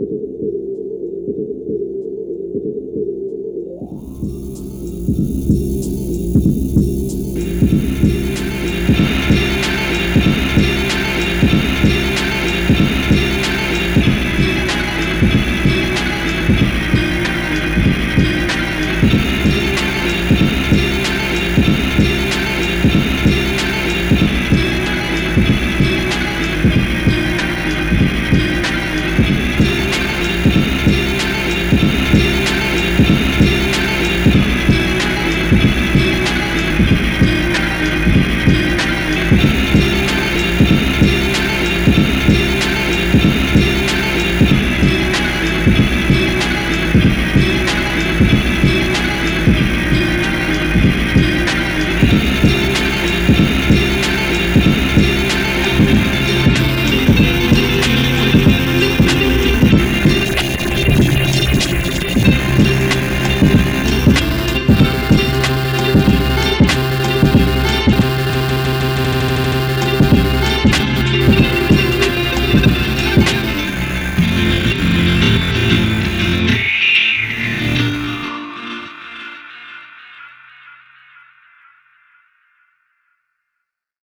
you